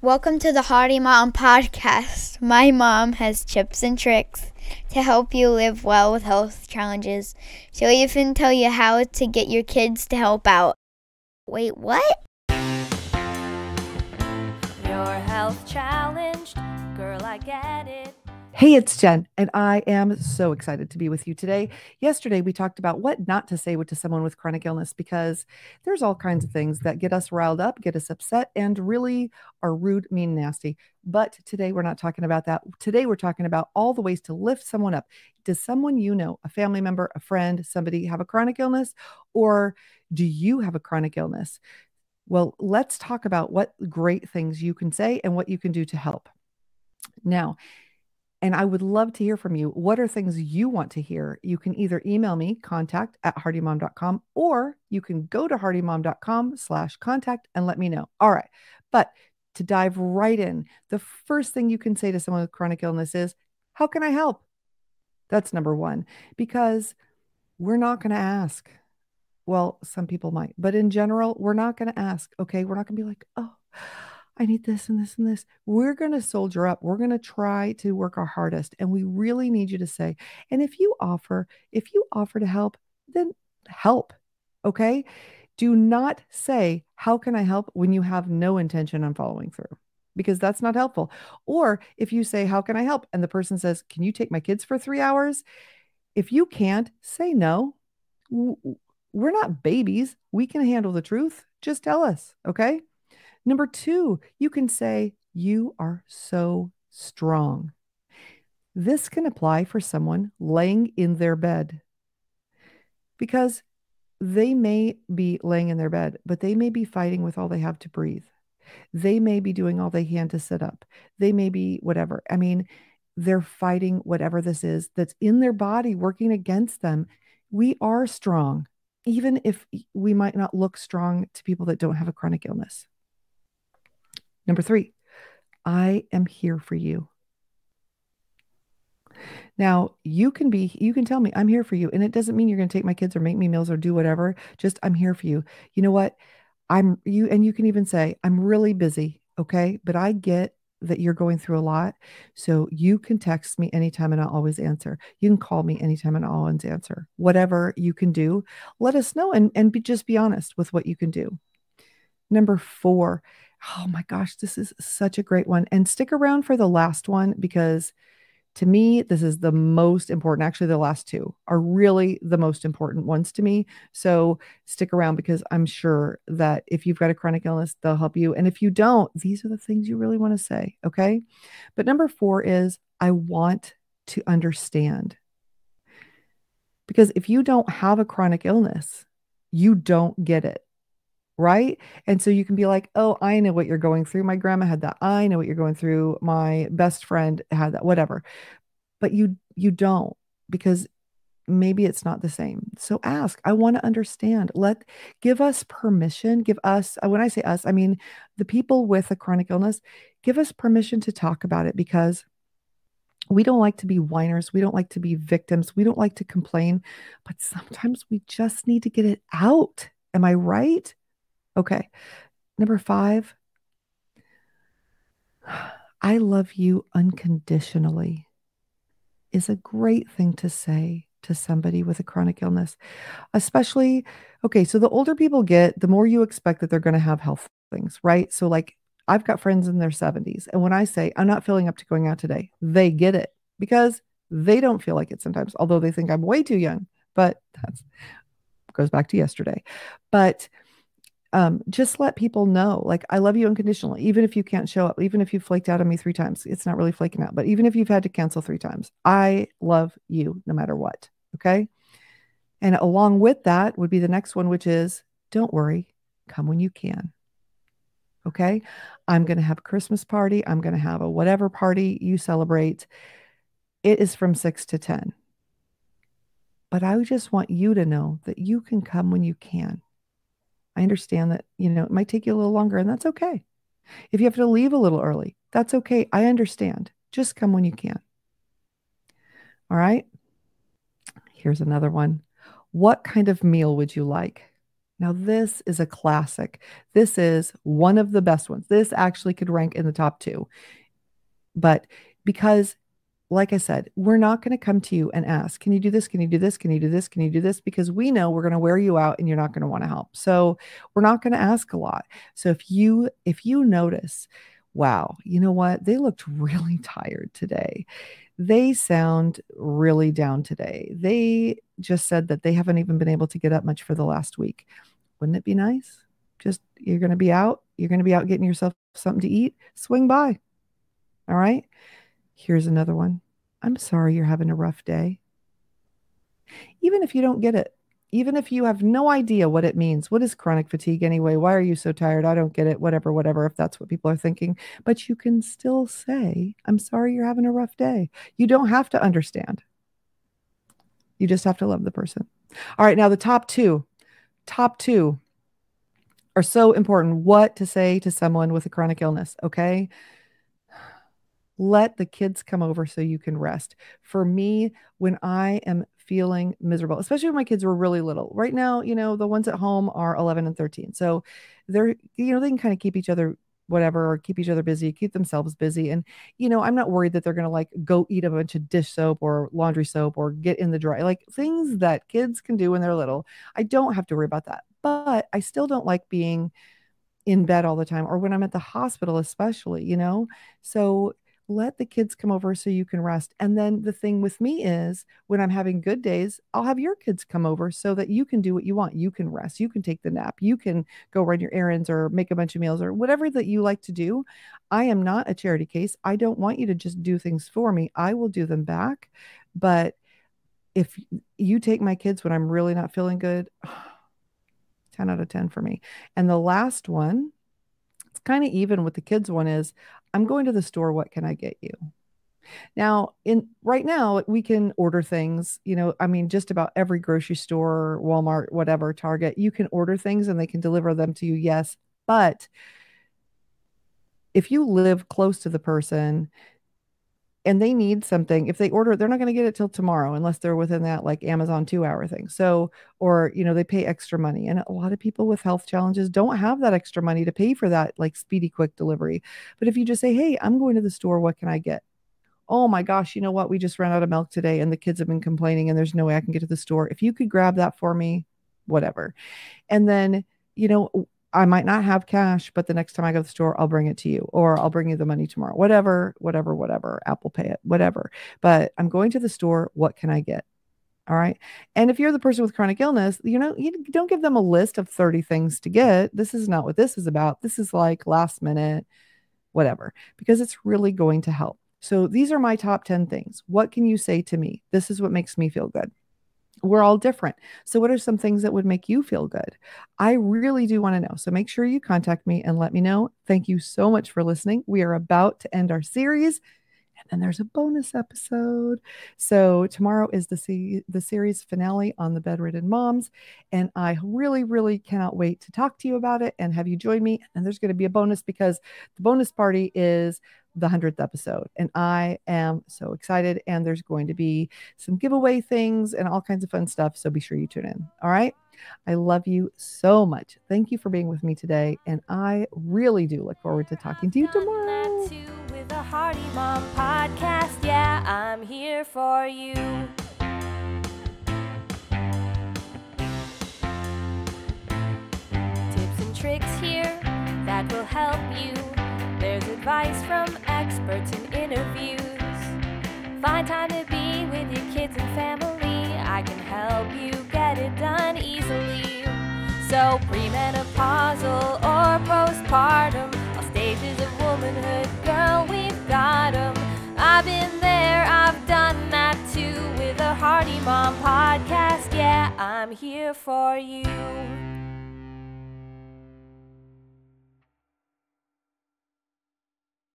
Welcome to the Hardy Mom podcast. My mom has tips and tricks to help you live well with health challenges. She'll even tell you how to get your kids to help out. Wait, what? Your health challenged, girl, I get it. Hey, it's Jen, and I am so excited to be with you today. Yesterday, we talked about what not to say to someone with chronic illness because there's all kinds of things that get us riled up, get us upset, and really are rude, mean, nasty. But today, we're not talking about that. Today, we're talking about all the ways to lift someone up. Does someone you know, a family member, a friend, somebody have a chronic illness, or do you have a chronic illness? Well, let's talk about what great things you can say and what you can do to help. Now, and I would love to hear from you. What are things you want to hear? You can either email me, contact at hardymom.com, or you can go to hardymom.com slash contact and let me know. All right. But to dive right in, the first thing you can say to someone with chronic illness is, How can I help? That's number one, because we're not going to ask. Well, some people might, but in general, we're not going to ask. Okay. We're not going to be like, Oh, I need this and this and this. We're going to soldier up. We're going to try to work our hardest. And we really need you to say, and if you offer, if you offer to help, then help. Okay. Do not say, How can I help when you have no intention on following through? Because that's not helpful. Or if you say, How can I help? And the person says, Can you take my kids for three hours? If you can't, say no. We're not babies. We can handle the truth. Just tell us. Okay. Number two, you can say, You are so strong. This can apply for someone laying in their bed because they may be laying in their bed, but they may be fighting with all they have to breathe. They may be doing all they can to sit up. They may be whatever. I mean, they're fighting whatever this is that's in their body working against them. We are strong, even if we might not look strong to people that don't have a chronic illness. Number three, I am here for you. Now, you can be, you can tell me, I'm here for you. And it doesn't mean you're going to take my kids or make me meals or do whatever. Just, I'm here for you. You know what? I'm you, and you can even say, I'm really busy. Okay. But I get that you're going through a lot. So you can text me anytime and I'll always answer. You can call me anytime and I'll always answer. Whatever you can do, let us know and, and be, just be honest with what you can do. Number four, Oh my gosh, this is such a great one. And stick around for the last one because to me, this is the most important. Actually, the last two are really the most important ones to me. So stick around because I'm sure that if you've got a chronic illness, they'll help you. And if you don't, these are the things you really want to say. Okay. But number four is I want to understand. Because if you don't have a chronic illness, you don't get it right? And so you can be like, oh, I know what you're going through. My grandma had that. I know what you're going through. My best friend had that, whatever. But you you don't because maybe it's not the same. So ask. I want to understand. Let give us permission. Give us uh, when I say us, I mean the people with a chronic illness, give us permission to talk about it because we don't like to be whiners. We don't like to be victims. We don't like to complain, but sometimes we just need to get it out. Am I right? Okay. Number five, I love you unconditionally is a great thing to say to somebody with a chronic illness, especially, okay, so the older people get, the more you expect that they're going to have health things, right? So, like, I've got friends in their 70s, and when I say I'm not feeling up to going out today, they get it because they don't feel like it sometimes, although they think I'm way too young. But that's goes back to yesterday. But um, just let people know like i love you unconditionally even if you can't show up even if you flaked out on me three times. It's not really flaking out but even if you've had to cancel three times i love you no matter what okay? And along with that would be the next one which is don't worry come when you can okay? I'm going to have a christmas party i'm going to have a whatever party you celebrate. It is from 6 to 10 but i just want you to know that you can come when you can I understand that, you know, it might take you a little longer and that's okay. If you have to leave a little early, that's okay. I understand. Just come when you can. All right. Here's another one. What kind of meal would you like? Now, this is a classic. This is one of the best ones. This actually could rank in the top two. But because, like I said, we're not going to come to you and ask, Can you do this? Can you do this? Can you do this? Can you do this? Because we know we're going to wear you out and you're not going to want to help. So we're not going to ask a lot. So if you, if you notice, wow, you know what? They looked really tired today. They sound really down today. They just said that they haven't even been able to get up much for the last week. Wouldn't it be nice? Just you're going to be out, you're going to be out getting yourself something to eat, swing by. All right? Here's another one. I'm sorry you're having a rough day. Even if you don't get it, even if you have no idea what it means, what is chronic fatigue anyway? Why are you so tired? I don't get it, whatever, whatever, if that's what people are thinking. But you can still say, I'm sorry you're having a rough day. You don't have to understand. You just have to love the person. All right, now the top two, top two are so important. What to say to someone with a chronic illness, okay? Let the kids come over so you can rest. For me, when I am feeling miserable, especially when my kids were really little. Right now, you know, the ones at home are 11 and 13. So they're, you know, they can kind of keep each other whatever or keep each other busy keep themselves busy and you know i'm not worried that they're going to like go eat a bunch of dish soap or laundry soap or get in the dry like things that kids can do when they're little i don't have to worry about that but i still don't like being in bed all the time or when i'm at the hospital especially you know so let the kids come over so you can rest. And then the thing with me is when I'm having good days, I'll have your kids come over so that you can do what you want. You can rest, you can take the nap, you can go run your errands or make a bunch of meals or whatever that you like to do. I am not a charity case. I don't want you to just do things for me. I will do them back. But if you take my kids when I'm really not feeling good, 10 out of 10 for me. And the last one, it's kind of even with the kids one is I'm going to the store. What can I get you? Now, in right now, we can order things, you know, I mean, just about every grocery store, Walmart, whatever, Target, you can order things and they can deliver them to you. Yes. But if you live close to the person, and they need something if they order they're not going to get it till tomorrow unless they're within that like amazon two hour thing. So or you know they pay extra money and a lot of people with health challenges don't have that extra money to pay for that like speedy quick delivery. But if you just say hey i'm going to the store what can i get? Oh my gosh you know what? We just ran out of milk today and the kids have been complaining and there's no way i can get to the store. If you could grab that for me whatever. And then you know I might not have cash, but the next time I go to the store, I'll bring it to you or I'll bring you the money tomorrow. Whatever, whatever, whatever. Apple Pay it, whatever. But I'm going to the store. What can I get? All right. And if you're the person with chronic illness, you know, you don't give them a list of 30 things to get. This is not what this is about. This is like last minute, whatever, because it's really going to help. So these are my top 10 things. What can you say to me? This is what makes me feel good we're all different. So, what are some things that would make you feel good? I really do want to know. So, make sure you contact me and let me know. Thank you so much for listening. We are about to end our series. And there's a bonus episode. So tomorrow is the se- the series finale on the bedridden moms, and I really, really cannot wait to talk to you about it and have you join me. And there's going to be a bonus because the bonus party is the 100th episode. And I am so excited. And there's going to be some giveaway things and all kinds of fun stuff. So be sure you tune in. All right. I love you so much. Thank you for being with me today. And I really do look forward to talking to you tomorrow. Hardy Mom podcast, yeah, I'm here for you. Tips and tricks here that will help you there's advice from experts and interviews. Find time to be with your kids and family. I can help you get it done easily. So, premenopausal or postpartum, all stages of womanhood, I've been there, I've done that too with a Hardy Mom podcast. Yeah, I'm here for you.